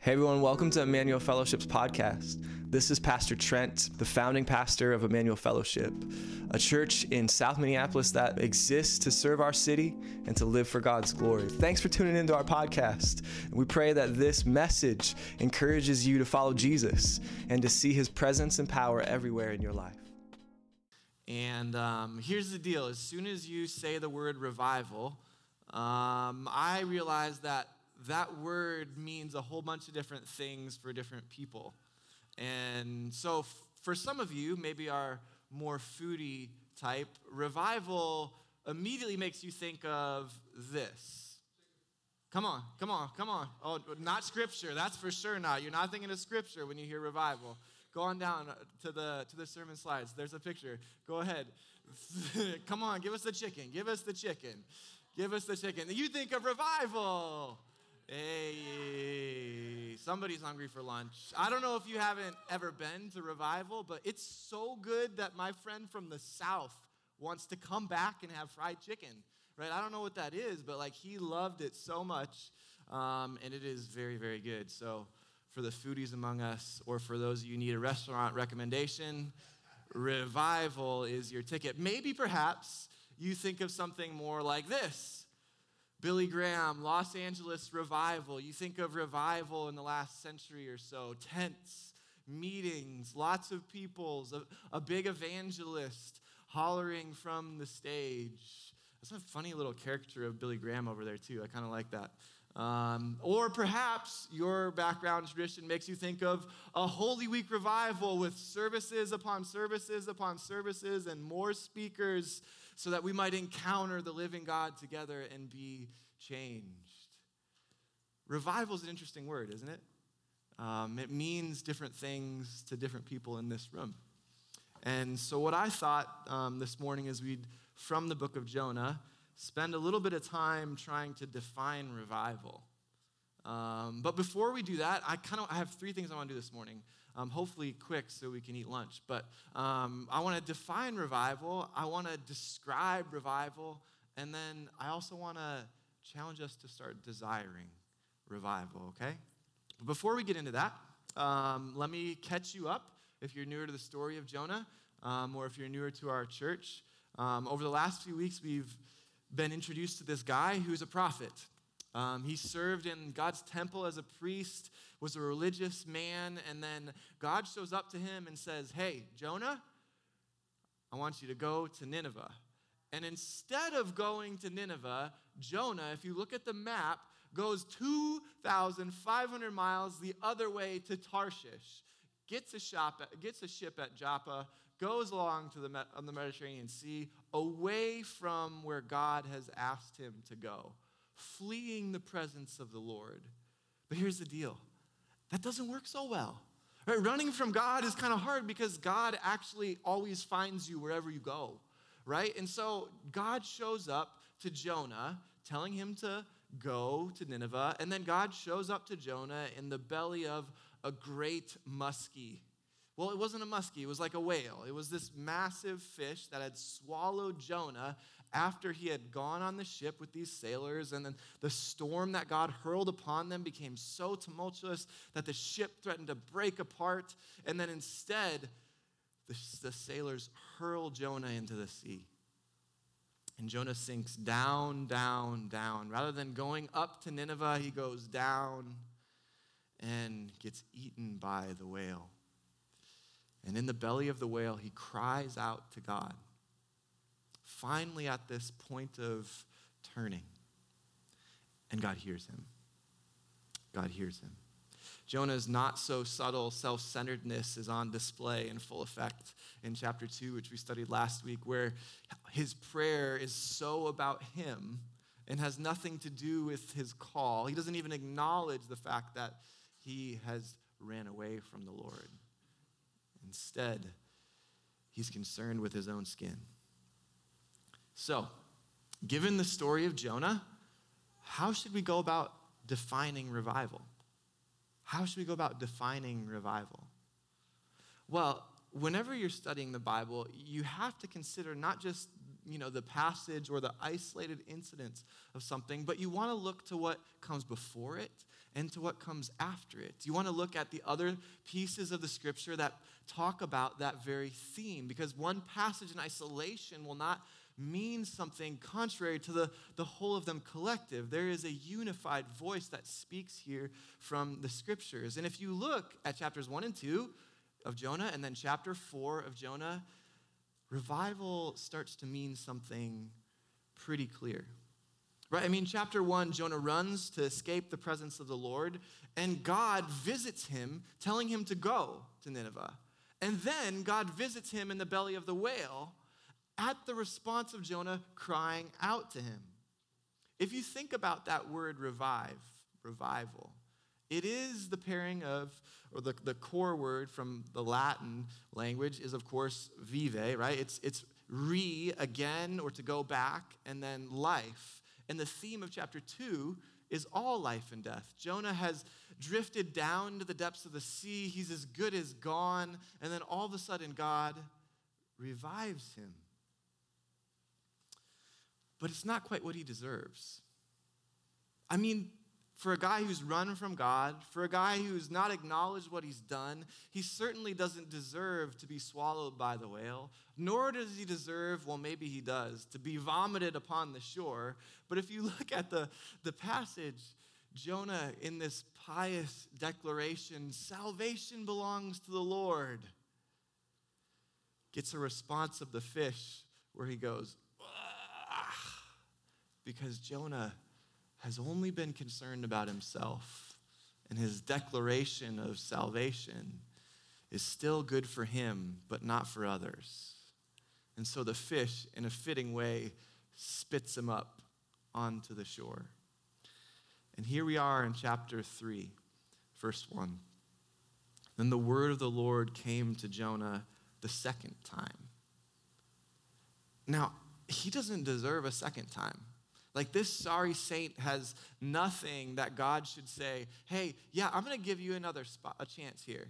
Hey everyone, welcome to Emmanuel Fellowship's podcast. This is Pastor Trent, the founding pastor of Emmanuel Fellowship, a church in South Minneapolis that exists to serve our city and to live for God's glory. Thanks for tuning into our podcast. We pray that this message encourages you to follow Jesus and to see his presence and power everywhere in your life. And um, here's the deal as soon as you say the word revival, um, I realize that that word means a whole bunch of different things for different people. And so, f- for some of you, maybe our more foodie type, revival immediately makes you think of this. Come on, come on, come on. Oh, not scripture, that's for sure not. You're not thinking of scripture when you hear revival. Go on down uh, to the to the sermon slides. There's a picture. Go ahead. come on, give us the chicken. Give us the chicken. Give us the chicken. You think of revival. Hey, somebody's hungry for lunch. I don't know if you haven't ever been to revival, but it's so good that my friend from the South wants to come back and have fried chicken, right? I don't know what that is, but like he loved it so much, um, and it is very, very good. So, for the foodies among us, or for those of you who need a restaurant recommendation, revival is your ticket. Maybe, perhaps, you think of something more like this Billy Graham, Los Angeles revival. You think of revival in the last century or so, tents, meetings, lots of peoples, a, a big evangelist hollering from the stage. That's a funny little character of Billy Graham over there, too. I kind of like that. Um, or perhaps your background tradition makes you think of a Holy Week revival with services upon services upon services and more speakers so that we might encounter the living God together and be changed. Revival is an interesting word, isn't it? Um, it means different things to different people in this room. And so, what I thought um, this morning is we'd, from the book of Jonah, spend a little bit of time trying to define revival. Um, but before we do that, I kind of I have three things I want to do this morning. Um, hopefully, quick so we can eat lunch. But um, I want to define revival. I want to describe revival, and then I also want to challenge us to start desiring revival. Okay. Before we get into that, um, let me catch you up. If you're newer to the story of Jonah, um, or if you're newer to our church, um, over the last few weeks we've been introduced to this guy who's a prophet. Um, he served in God's temple as a priest, was a religious man, and then God shows up to him and says, Hey, Jonah, I want you to go to Nineveh. And instead of going to Nineveh, Jonah, if you look at the map, goes 2,500 miles the other way to Tarshish, gets a, shop at, gets a ship at Joppa, goes along to the, on the Mediterranean Sea, away from where God has asked him to go fleeing the presence of the Lord. But here's the deal that doesn't work so well. Right? Running from God is kind of hard because God actually always finds you wherever you go, right? And so God shows up to Jonah, telling him to go to Nineveh, and then God shows up to Jonah in the belly of a great muskie well, it wasn't a muskie, it was like a whale. It was this massive fish that had swallowed Jonah after he had gone on the ship with these sailors. And then the storm that God hurled upon them became so tumultuous that the ship threatened to break apart. And then instead, the, the sailors hurl Jonah into the sea. And Jonah sinks down, down, down. Rather than going up to Nineveh, he goes down and gets eaten by the whale. And in the belly of the whale, he cries out to God. Finally, at this point of turning, and God hears him. God hears him. Jonah's not so subtle self centeredness is on display in full effect in chapter 2, which we studied last week, where his prayer is so about him and has nothing to do with his call. He doesn't even acknowledge the fact that he has ran away from the Lord. Instead, he's concerned with his own skin. So, given the story of Jonah, how should we go about defining revival? How should we go about defining revival? Well, whenever you're studying the Bible, you have to consider not just you know, the passage or the isolated incidents of something, but you want to look to what comes before it and to what comes after it. You want to look at the other pieces of the scripture that talk about that very theme because one passage in isolation will not mean something contrary to the, the whole of them collective. There is a unified voice that speaks here from the scriptures. And if you look at chapters 1 and 2 of Jonah and then chapter 4 of Jonah, revival starts to mean something pretty clear. Right? I mean, chapter one, Jonah runs to escape the presence of the Lord, and God visits him, telling him to go to Nineveh. And then God visits him in the belly of the whale at the response of Jonah crying out to him. If you think about that word revive, revival, it is the pairing of, or the, the core word from the Latin language is, of course, vive, right? It's, it's re again or to go back, and then life. And the theme of chapter two is all life and death. Jonah has drifted down to the depths of the sea. He's as good as gone. And then all of a sudden, God revives him. But it's not quite what he deserves. I mean, for a guy who's run from God, for a guy who's not acknowledged what he's done, he certainly doesn't deserve to be swallowed by the whale, nor does he deserve, well, maybe he does, to be vomited upon the shore. But if you look at the, the passage, Jonah, in this pious declaration, salvation belongs to the Lord, gets a response of the fish where he goes, because Jonah has only been concerned about himself, and his declaration of salvation is still good for him, but not for others. And so the fish, in a fitting way, spits him up onto the shore. And here we are in chapter 3, verse 1. Then the word of the Lord came to Jonah the second time. Now, he doesn't deserve a second time. Like this sorry saint has nothing that God should say, hey, yeah, I'm going to give you another spot, a chance here.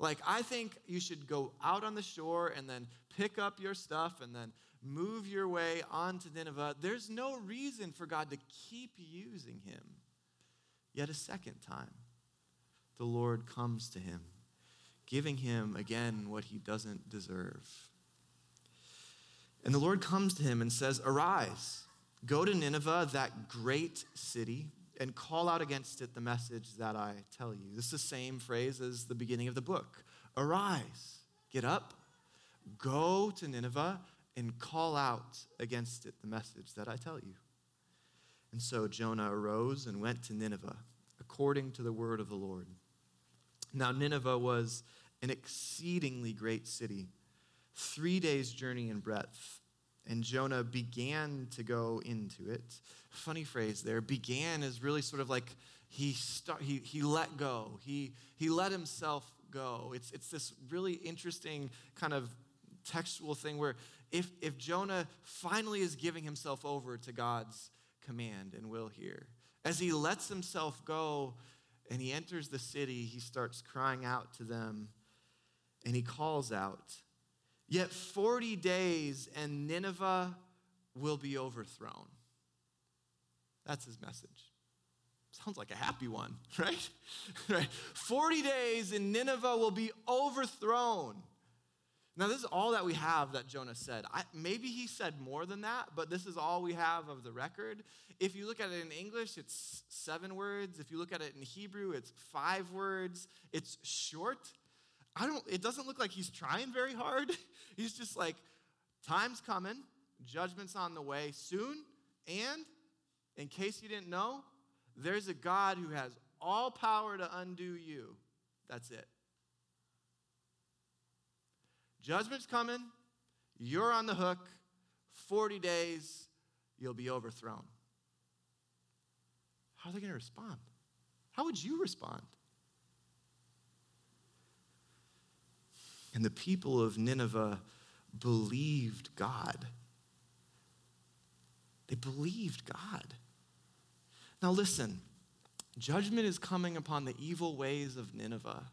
Like, I think you should go out on the shore and then pick up your stuff and then move your way on to Nineveh. There's no reason for God to keep using him. Yet a second time, the Lord comes to him, giving him again what he doesn't deserve. And the Lord comes to him and says, Arise Go to Nineveh, that great city, and call out against it the message that I tell you. This is the same phrase as the beginning of the book. Arise, get up, go to Nineveh, and call out against it the message that I tell you. And so Jonah arose and went to Nineveh, according to the word of the Lord. Now, Nineveh was an exceedingly great city, three days' journey in breadth and Jonah began to go into it. Funny phrase there. Began is really sort of like he, start, he, he let go, he, he let himself go. It's, it's this really interesting kind of textual thing where if, if Jonah finally is giving himself over to God's command and will here, as he lets himself go and he enters the city, he starts crying out to them and he calls out Yet 40 days and Nineveh will be overthrown. That's his message. Sounds like a happy one, right? right? 40 days and Nineveh will be overthrown. Now, this is all that we have that Jonah said. I, maybe he said more than that, but this is all we have of the record. If you look at it in English, it's seven words. If you look at it in Hebrew, it's five words. It's short. I don't, it doesn't look like he's trying very hard. he's just like, time's coming, judgment's on the way soon, and in case you didn't know, there's a God who has all power to undo you. That's it. Judgment's coming, you're on the hook, 40 days, you'll be overthrown. How are they going to respond? How would you respond? And the people of Nineveh believed God. They believed God. Now, listen, judgment is coming upon the evil ways of Nineveh.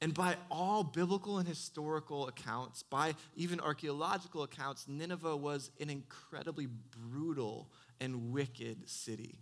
And by all biblical and historical accounts, by even archaeological accounts, Nineveh was an incredibly brutal and wicked city.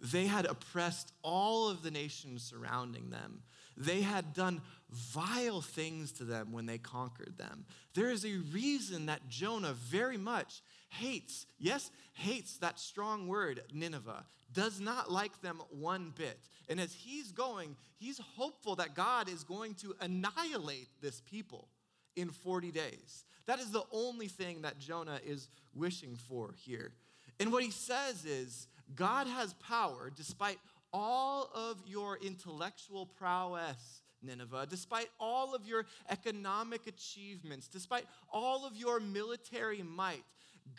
They had oppressed all of the nations surrounding them. They had done vile things to them when they conquered them. There is a reason that Jonah very much hates, yes, hates that strong word, Nineveh, does not like them one bit. And as he's going, he's hopeful that God is going to annihilate this people in 40 days. That is the only thing that Jonah is wishing for here. And what he says is God has power despite all of your intellectual prowess, Nineveh, despite all of your economic achievements, despite all of your military might,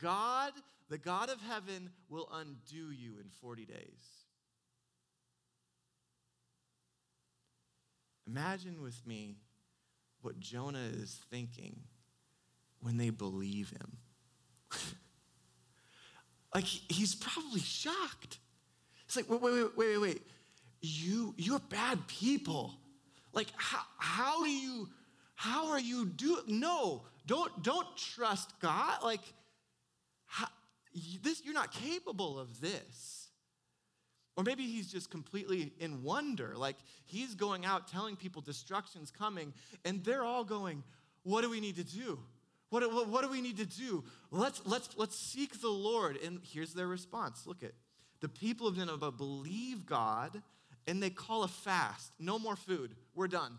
God, the God of heaven, will undo you in 40 days. Imagine with me what Jonah is thinking when they believe him. like, he's probably shocked. It's like, wait, wait, wait, wait, wait. You, you're bad people. Like, how, how do you, how are you do? No, don't, don't trust God. Like, how, this, you're not capable of this. Or maybe he's just completely in wonder. Like he's going out telling people destruction's coming, and they're all going, What do we need to do? What, what, what do we need to do? Let's, let's, let's seek the Lord. And here's their response look at the people of Nineveh believe God and they call a fast. No more food. We're done.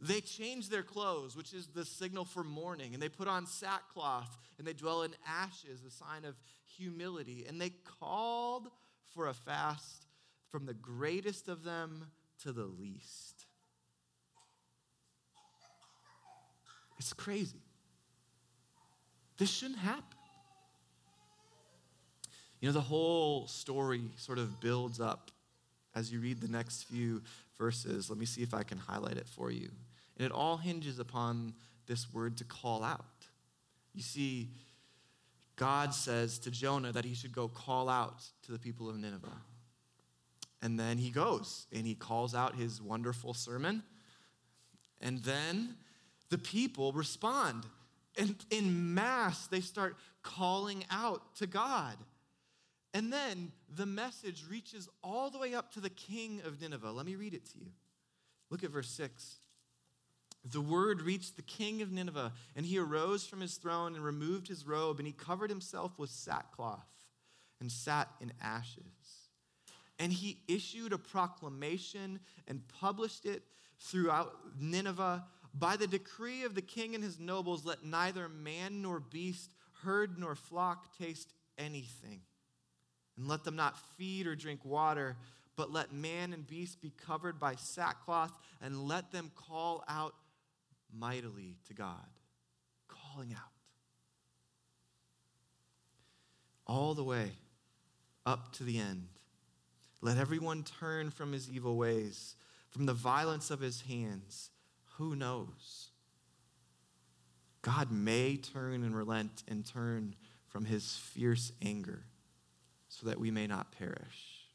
They change their clothes, which is the signal for mourning, and they put on sackcloth and they dwell in ashes, a sign of humility. And they called for a fast from the greatest of them to the least. It's crazy. This shouldn't happen. You know, the whole story sort of builds up as you read the next few verses. Let me see if I can highlight it for you. And it all hinges upon this word to call out. You see, God says to Jonah that he should go call out to the people of Nineveh. And then he goes and he calls out his wonderful sermon. And then the people respond. And in mass, they start calling out to God. And then the message reaches all the way up to the king of Nineveh. Let me read it to you. Look at verse 6. The word reached the king of Nineveh, and he arose from his throne and removed his robe, and he covered himself with sackcloth and sat in ashes. And he issued a proclamation and published it throughout Nineveh by the decree of the king and his nobles, let neither man nor beast, herd nor flock taste anything. And let them not feed or drink water, but let man and beast be covered by sackcloth, and let them call out mightily to God, calling out. All the way up to the end. Let everyone turn from his evil ways, from the violence of his hands. Who knows? God may turn and relent and turn from his fierce anger so that we may not perish.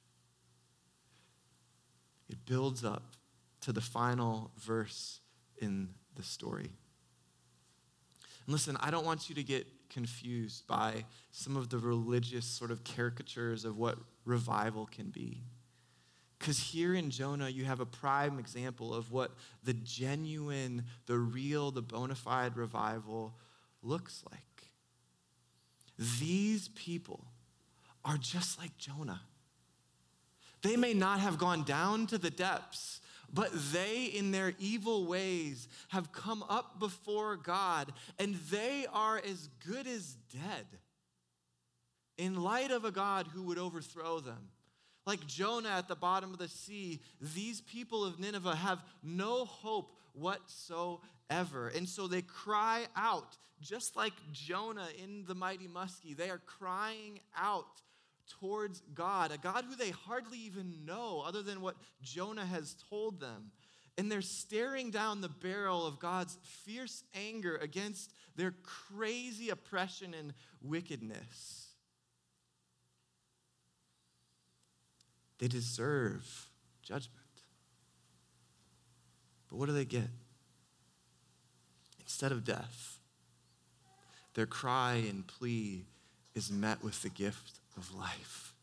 It builds up to the final verse in the story. And listen, I don't want you to get confused by some of the religious sort of caricatures of what revival can be. Because here in Jonah, you have a prime example of what the genuine, the real, the bona fide revival looks like. These people are just like Jonah. They may not have gone down to the depths but they, in their evil ways, have come up before God, and they are as good as dead in light of a God who would overthrow them. Like Jonah at the bottom of the sea, these people of Nineveh have no hope whatsoever. And so they cry out, just like Jonah in the mighty muskie, they are crying out towards God, a God who they hardly even know, other than what Jonah has told them. And they're staring down the barrel of God's fierce anger against their crazy oppression and wickedness. They deserve judgment. But what do they get? Instead of death, their cry and plea is met with the gift of life.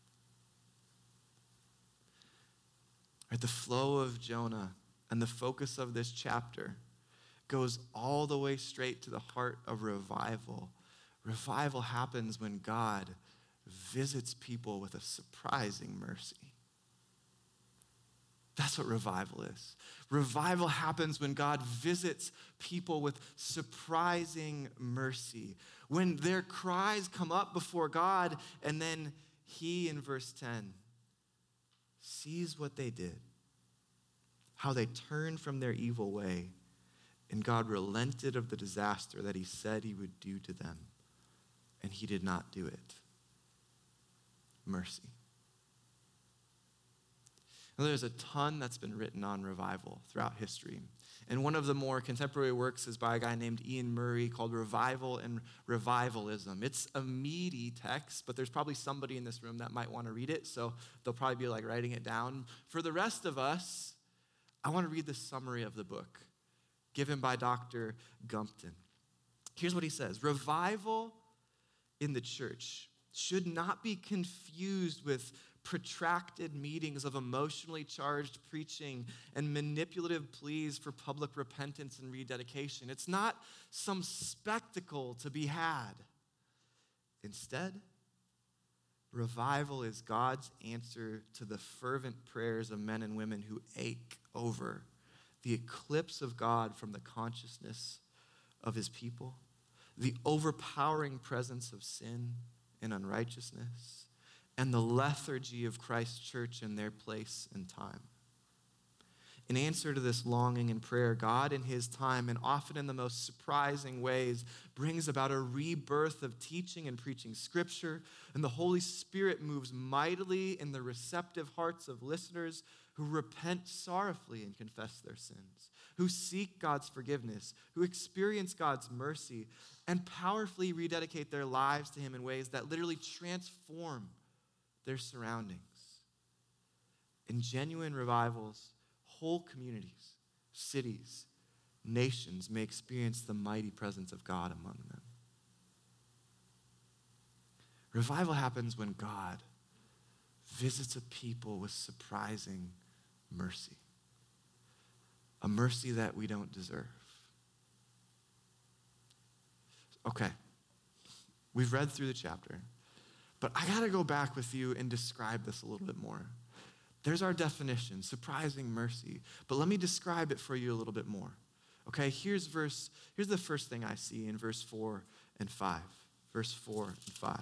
Right, the flow of Jonah and the focus of this chapter goes all the way straight to the heart of revival. Revival happens when God visits people with a surprising mercy. That's what revival is. Revival happens when God visits people with surprising mercy. When their cries come up before God, and then He, in verse 10, sees what they did, how they turned from their evil way, and God relented of the disaster that He said He would do to them, and He did not do it. Mercy. Now, there's a ton that's been written on revival throughout history. And one of the more contemporary works is by a guy named Iain Murray called Revival and Revivalism. It's a meaty text, but there's probably somebody in this room that might want to read it, so they'll probably be like writing it down. For the rest of us, I want to read the summary of the book given by Dr. Gumpton. Here's what he says Revival in the church should not be confused with protracted meetings of emotionally charged preaching and manipulative pleas for public repentance and rededication. It's not some spectacle to be had. Instead, revival is God's answer to the fervent prayers of men and women who ache over the eclipse of God from the consciousness of his people, the overpowering presence of sin and unrighteousness and the lethargy of Christ's church in their place and time. In answer to this longing and prayer, God, in His time, and often in the most surprising ways, brings about a rebirth of teaching and preaching Scripture, and the Holy Spirit moves mightily in the receptive hearts of listeners who repent sorrowfully and confess their sins, who seek God's forgiveness, who experience God's mercy, and powerfully rededicate their lives to Him in ways that literally transform their surroundings. In genuine revivals, whole communities, cities, nations may experience the mighty presence of God among them. Revival happens when God visits a people with surprising mercy, a mercy that we don't deserve. Okay, we've read through the chapter. But I got to go back with you and describe this a little bit more. There's our definition, surprising mercy. But let me describe it for you a little bit more. Okay, here's verse here's the first thing I see in verse 4 and 5. Verse 4 and 5.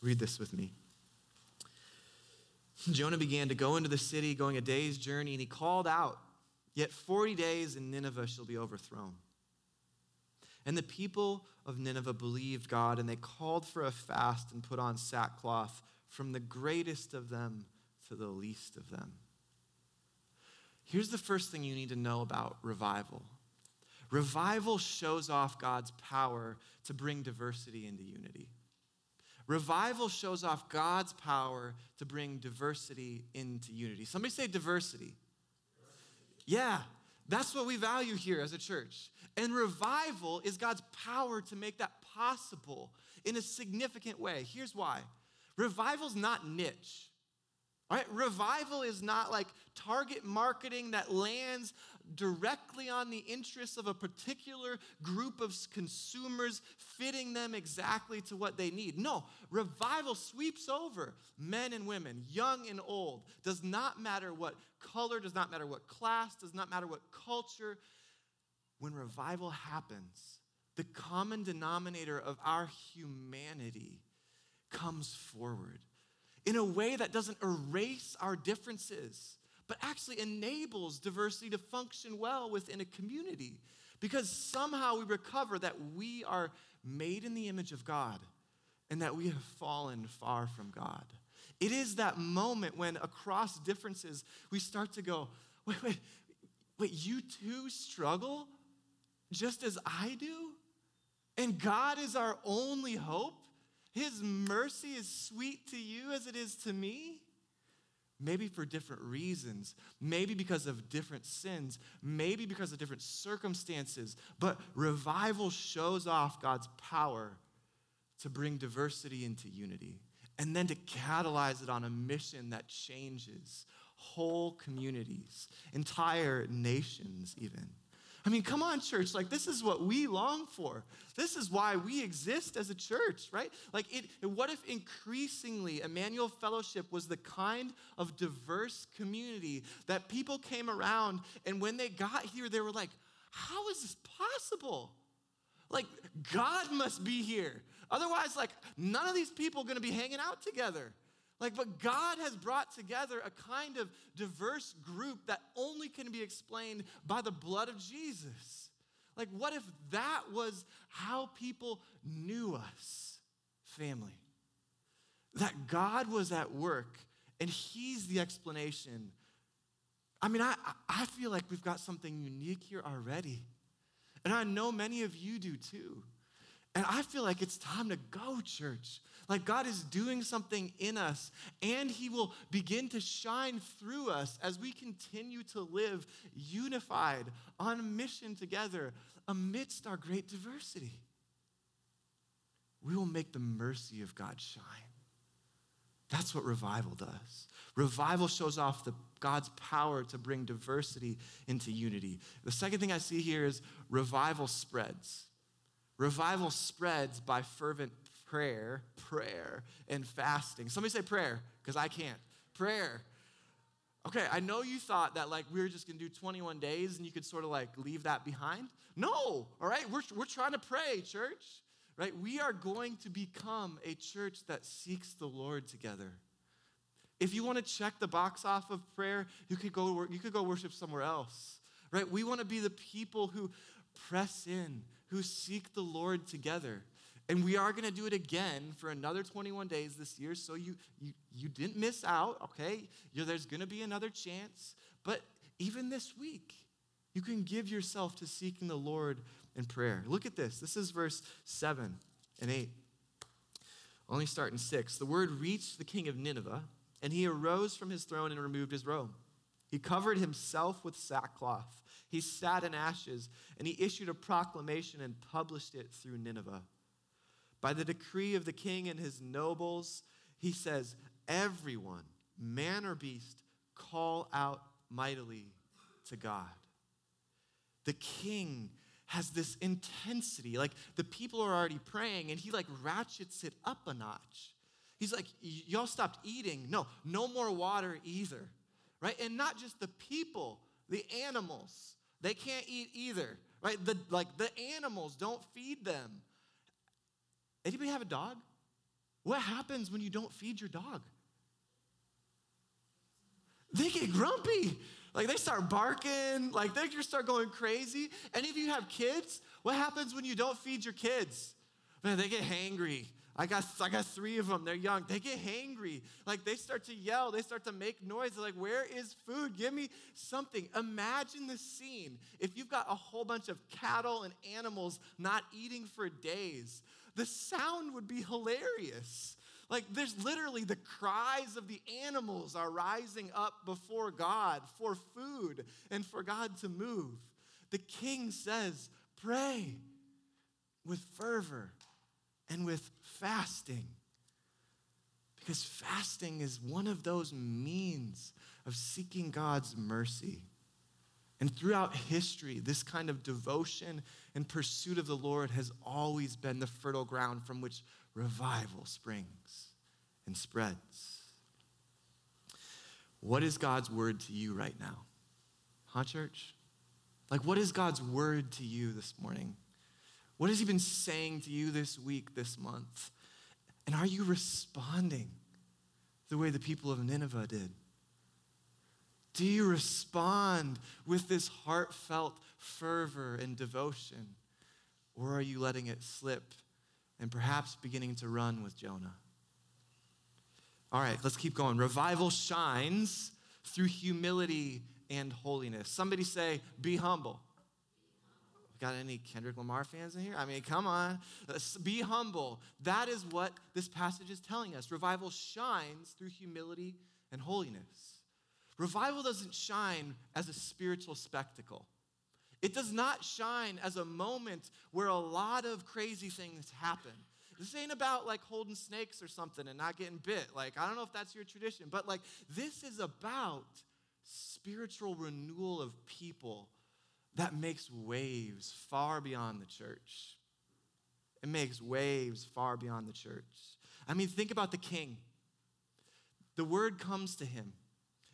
Read this with me. Jonah began to go into the city, going a day's journey, and he called out, Yet 40 days and Nineveh shall be overthrown. And the people of Nineveh believed God, and they called for a fast and put on sackcloth from the greatest of them to the least of them. Here's the first thing you need to know about revival revival shows off God's power to bring diversity into unity. Revival shows off God's power to bring diversity into unity. Somebody say diversity. diversity. Yeah, that's what we value here as a church. And revival is God's power to make that possible in a significant way. Here's why revival's not niche. Right? Revival is not like target marketing that lands directly on the interests of a particular group of consumers, fitting them exactly to what they need. No, revival sweeps over men and women, young and old. Does not matter what color, does not matter what class, does not matter what culture when revival happens, the common denominator of our humanity comes forward in a way that doesn't erase our differences, but actually enables diversity to function well within a community. Because somehow we recover that we are made in the image of God and that we have fallen far from God. It is that moment when, across differences, we start to go, wait, wait, wait, you too struggle? just as I do? And God is our only hope? His mercy is sweet to you as it is to me? Maybe for different reasons, maybe because of different sins, maybe because of different circumstances, but revival shows off God's power to bring diversity into unity. and then to catalyze it on a mission that changes whole communities, entire nations, even. I mean, come on, church. Like, this is what we long for. This is why we exist as a church, right? Like, it, what if increasingly Emmanuel Fellowship was the kind of diverse community that people came around, and when they got here, they were like, how is this possible? Like, God must be here. Otherwise, like, none of these people are gonna be hanging out together. Like, but God has brought together a kind of diverse group that only can be explained by the blood of Jesus. Like, what if that was how people knew us, family? That God was at work and He's the explanation. I mean, I, I feel like we've got something unique here already. And I know many of you do too. And I feel like it's time to go, church. Like God is doing something in us, and He will begin to shine through us as we continue to live unified on a mission together amidst our great diversity. We will make the mercy of God shine. That's what revival does. Revival shows off the, God's power to bring diversity into unity. The second thing I see here is revival spreads. Revival spreads by fervent prayer, prayer, and fasting. Somebody say prayer, because I can't. Prayer. Okay, I know you thought that like we were just gonna do 21 days and you could sort of like leave that behind. No, all right, we're, we're trying to pray, church, right? We are going to become a church that seeks the Lord together. If you want to check the box off of prayer, you could go, you could go worship somewhere else, right? We want to be the people who press in, who seek the Lord together. And we are going to do it again for another 21 days this year. So you, you, you didn't miss out, okay? You there's going to be another chance. But even this week, you can give yourself to seeking the Lord in prayer. Look at this. This is verse 7 and 8. Only start in 6. The word reached the king of Nineveh, and he arose from his throne and removed his robe. He covered himself with sackcloth. He sat in ashes, and he issued a proclamation and published it through Nineveh. By the decree of the king and his nobles, he says, Everyone, man or beast, call out mightily to God. The king has this intensity. Like the people are already praying, and he like ratchets it up a notch. He's like, Y'all stopped eating. No, no more water either. Right? And not just the people, the animals. They can't eat either. Right? The, like the animals, don't feed them. Anybody have a dog? What happens when you don't feed your dog? They get grumpy. Like they start barking, like they just start going crazy. Any of you have kids? What happens when you don't feed your kids? Man, they get hangry. I got, I got three of them. They're young. They get hangry. Like they start to yell. They start to make noise. They're like, where is food? Give me something. Imagine the scene if you've got a whole bunch of cattle and animals not eating for days the sound would be hilarious. Like there's literally the cries of the animals are rising up before God for food and for God to move. The king says, pray with fervor and with fasting. Because fasting is one of those means of seeking God's mercy. And throughout history, this kind of devotion and pursuit of the Lord has always been the fertile ground from which revival springs and spreads. What is God's word to you right now? Huh, church? Like, what is God's word to you this morning? What has He been saying to you this week, this month? And are you responding the way the people of Nineveh did? Do you respond with this heartfelt fervor and devotion? Or are you letting it slip and perhaps beginning to run with Jonah? All right, let's keep going. Revival shines through humility and holiness. Somebody say, be humble. Got any Kendrick Lamar fans in here? I mean, come on. Be humble. That is what this passage is telling us. Revival shines through humility and holiness. Revival doesn't shine as a spiritual spectacle. It does not shine as a moment where a lot of crazy things happen. This ain't about like holding snakes or something and not getting bit. Like, I don't know if that's your tradition, but like, this is about spiritual renewal of people that makes waves far beyond the church. It makes waves far beyond the church. I mean, think about the king. The word comes to him.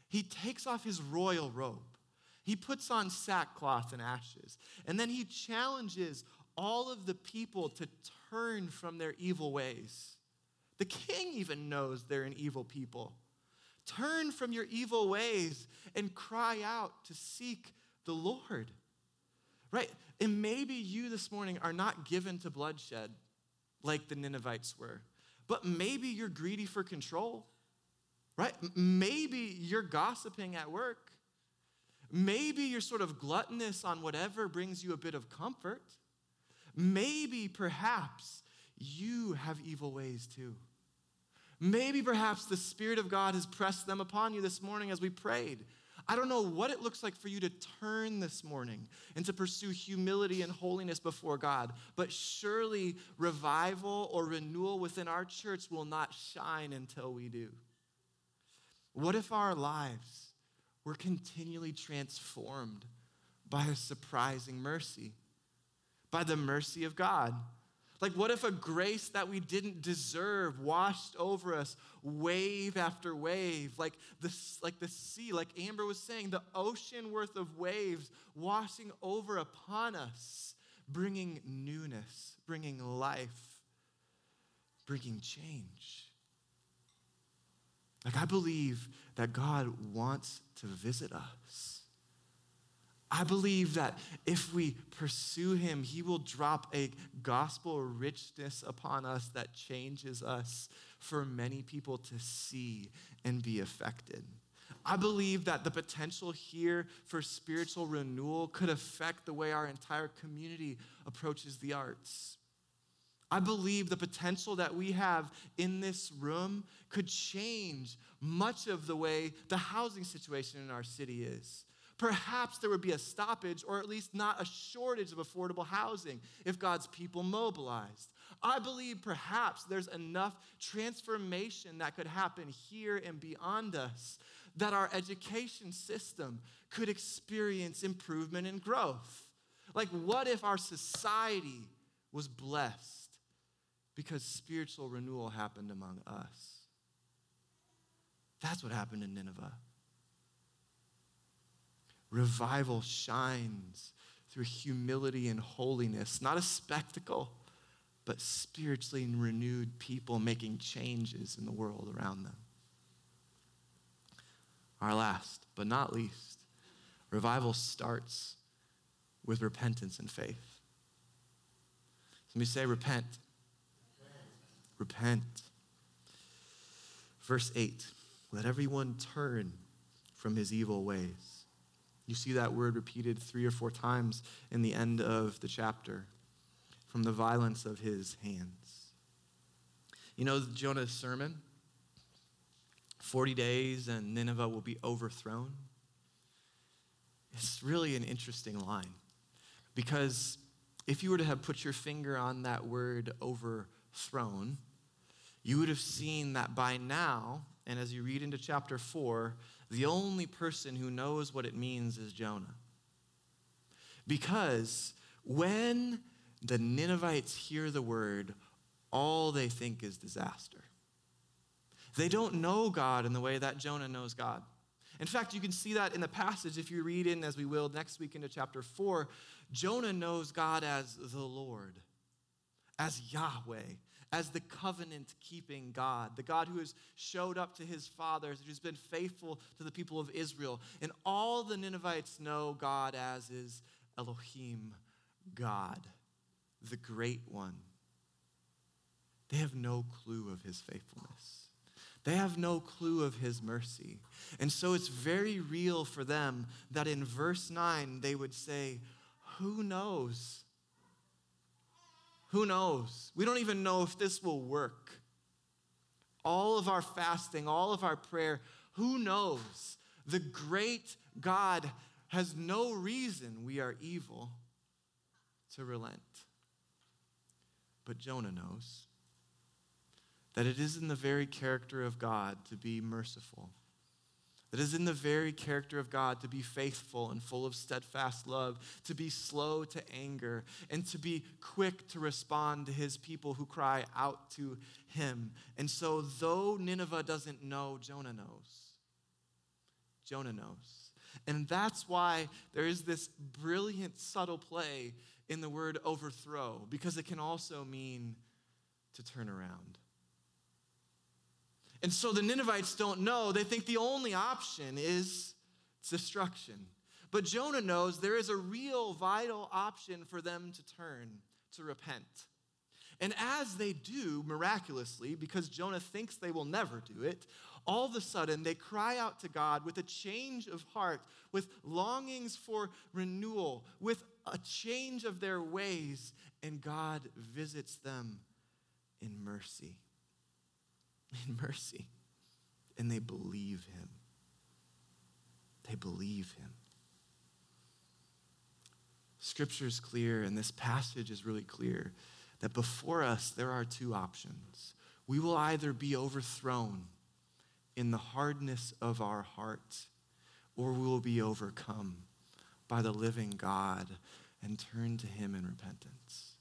He takes off his royal robe. He puts on sackcloth and ashes. And then he challenges all of the people to turn from their evil ways. The king even knows they're an evil people. Turn from your evil ways and cry out to seek the Lord. Right? And maybe you this morning are not given to bloodshed like the Ninevites were, but maybe you're greedy for control. Right? Maybe you're gossiping at work. Maybe you're sort of gluttonous on whatever brings you a bit of comfort. Maybe, perhaps, you have evil ways too. Maybe, perhaps, the Spirit of God has pressed them upon you this morning as we prayed. I don't know what it looks like for you to turn this morning and to pursue humility and holiness before God, but surely revival or renewal within our church will not shine until we do. What if our lives were continually transformed by a surprising mercy? by the mercy of God. Like, what if a grace that we didn't deserve washed over us wave after wave, like the, like the sea, like Amber was saying, the ocean worth of waves washing over upon us, bringing newness, bringing life, bringing change. Like, I believe that God wants to visit us. I believe that if we pursue him, he will drop a gospel richness upon us that changes us for many people to see and be affected. I believe that the potential here for spiritual renewal could affect the way our entire community approaches the arts. I believe the potential that we have in this room could change much of the way the housing situation in our city is perhaps there would be a stoppage or at least not a shortage of affordable housing if God's people mobilized. I believe perhaps there's enough transformation that could happen here and beyond us that our education system could experience improvement and growth. Like, what if our society was blessed because spiritual renewal happened among us? That's what happened in Nineveh. Revival shines through humility and holiness, not a spectacle, but spiritually renewed people making changes in the world around them. Our last, but not least, revival starts with repentance and faith. Let me say, repent. Repent. Verse 8 Let everyone turn from his evil ways. You see that word repeated three or four times in the end of the chapter from the violence of his hands. You know Jonah's sermon? 40 days and Nineveh will be overthrown. It's really an interesting line because if you were to have put your finger on that word overthrown, you would have seen that by now, and as you read into chapter 4, the only person who knows what it means is Jonah. Because when the Ninevites hear the word, all they think is disaster. They don't know God in the way that Jonah knows God. In fact, you can see that in the passage if you read in, as we will next week into chapter 4. Jonah knows God as the Lord, as Yahweh, as the covenant keeping God, the God who has showed up to his fathers, who's been faithful to the people of Israel. And all the Ninevites know God as is Elohim, God, the great one. They have no clue of his faithfulness. They have no clue of his mercy. And so it's very real for them that in verse 9 they would say, Who knows? Who knows? We don't even know if this will work. All of our fasting, all of our prayer, who knows? The great God has no reason we are evil to relent. But Jonah knows. that it is in the very character of God to be merciful. That is in the very character of God to be faithful and full of steadfast love, to be slow to anger, and to be quick to respond to his people who cry out to him. And so, though Nineveh doesn't know, Jonah knows. Jonah knows. And that's why there is this brilliant, subtle play in the word overthrow, because it can also mean to turn around. And so the Ninevites don't know. They think the only option is destruction. But Jonah knows there is a real vital option for them to turn, to repent. And as they do, miraculously, because Jonah thinks they will never do it, all of a sudden they cry out to God with a change of heart, with longings for renewal, with a change of their ways, and God visits them in mercy. In mercy. And they believe him. They believe him. Scripture is clear, and this passage is really clear that before us there are two options. We will either be overthrown in the hardness of our heart, or we will be overcome by the living God and turn to Him in repentance.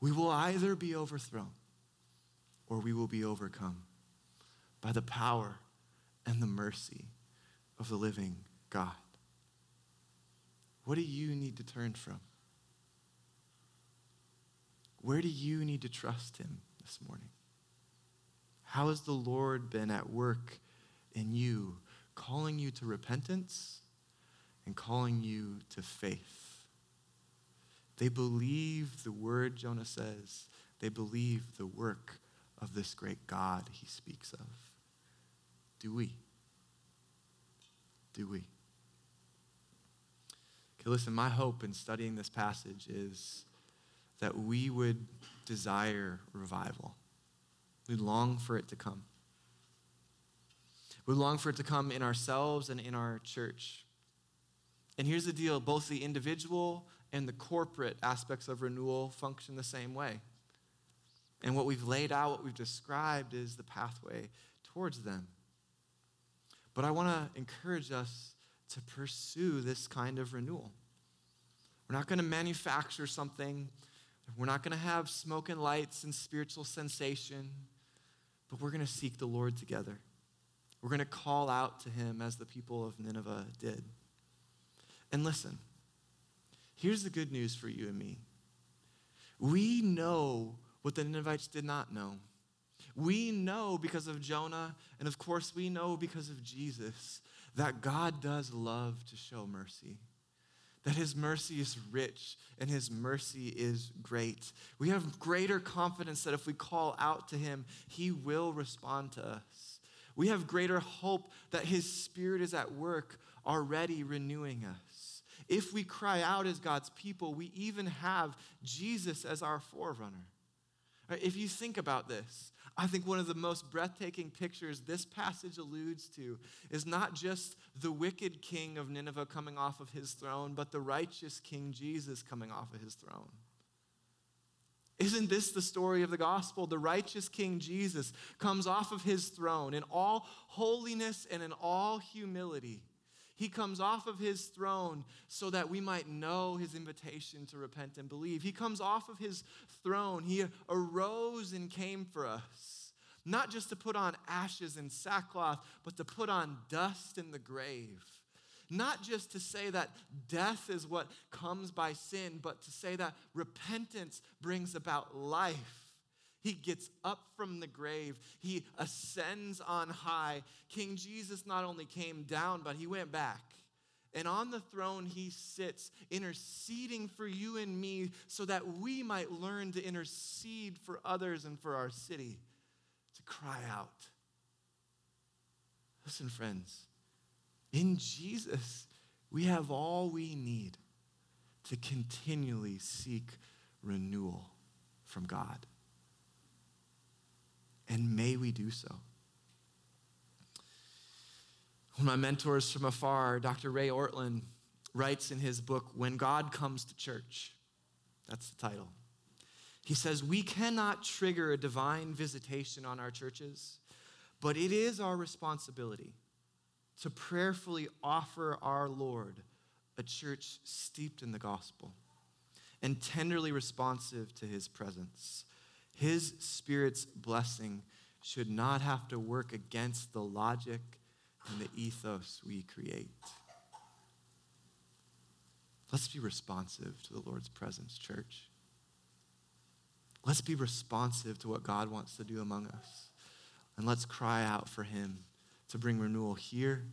We will either be overthrown or we will be overcome by the power and the mercy of the living God. What do you need to turn from? Where do you need to trust Him this morning? How has the Lord been at work in you, calling you to repentance and calling you to faith? They believe the word Jonah says, they believe the work of this great God he speaks of. Do we? Do we? Okay, listen, my hope in studying this passage is that we would desire revival. We long for it to come. We long for it to come in ourselves and in our church. And here's the deal both the individual and the corporate aspects of renewal function the same way. And what we've laid out, what we've described, is the pathway towards them. But I want to encourage us to pursue this kind of renewal. We're not going to manufacture something, we're not going to have smoke and lights and spiritual sensation, but we're going to seek the Lord together. We're going to call out to him as the people of Nineveh did. And listen, here's the good news for you and me. We know what the Ninevites did not know. We know because of Jonah, and of course, we know because of Jesus, that God does love to show mercy. That his mercy is rich and his mercy is great. We have greater confidence that if we call out to him, he will respond to us. We have greater hope that his spirit is at work already renewing us. If we cry out as God's people, we even have Jesus as our forerunner. If you think about this, I think one of the most breathtaking pictures this passage alludes to is not just the wicked king of Nineveh coming off of his throne, but the righteous King Jesus coming off of his throne. Isn't this the story of the gospel? The righteous King Jesus comes off of his throne in all holiness and in all humility he comes off of his throne so that we might know his invitation to repent and believe. He comes off of his throne. He arose and came for us, not just to put on ashes and sackcloth, but to put on dust in the grave. Not just to say that death is what comes by sin, but to say that repentance brings about life. He gets up from the grave. He ascends on high. King Jesus not only came down, but he went back. And on the throne, he sits, interceding for you and me so that we might learn to intercede for others and for our city, to cry out. Listen, friends, in Jesus, we have all we need to continually seek renewal from God and may we do so. One of my mentors from afar, Dr. Ray Ortlund, writes in his book, When God Comes to Church. That's the title. He says, We cannot trigger a divine visitation on our churches, but it is our responsibility to prayerfully offer our Lord a church steeped in the gospel and tenderly responsive to his presence. His Spirit's blessing should not have to work against the logic and the ethos we create. Let's be responsive to the Lord's presence, church. Let's be responsive to what God wants to do among us. And let's cry out for Him to bring renewal here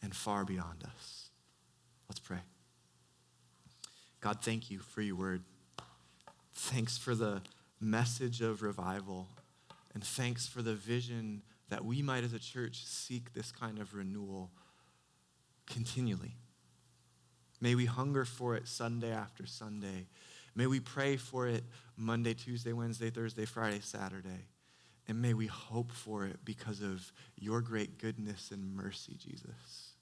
and far beyond us. Let's pray. God, thank you for your word. Thanks for the message of revival. And thanks for the vision that we might, as a church, seek this kind of renewal continually. May we hunger for it Sunday after Sunday. May we pray for it Monday, Tuesday, Wednesday, Thursday, Friday, Saturday. And may we hope for it because of your great goodness and mercy, Jesus.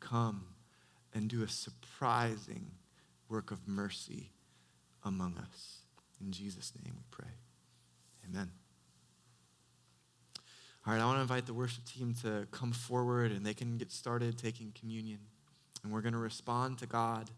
Come and do a surprising work of mercy among us. In Jesus' name we pray. Amen. All right, I want to invite the worship team to come forward and they can get started taking communion. And we're going to respond to God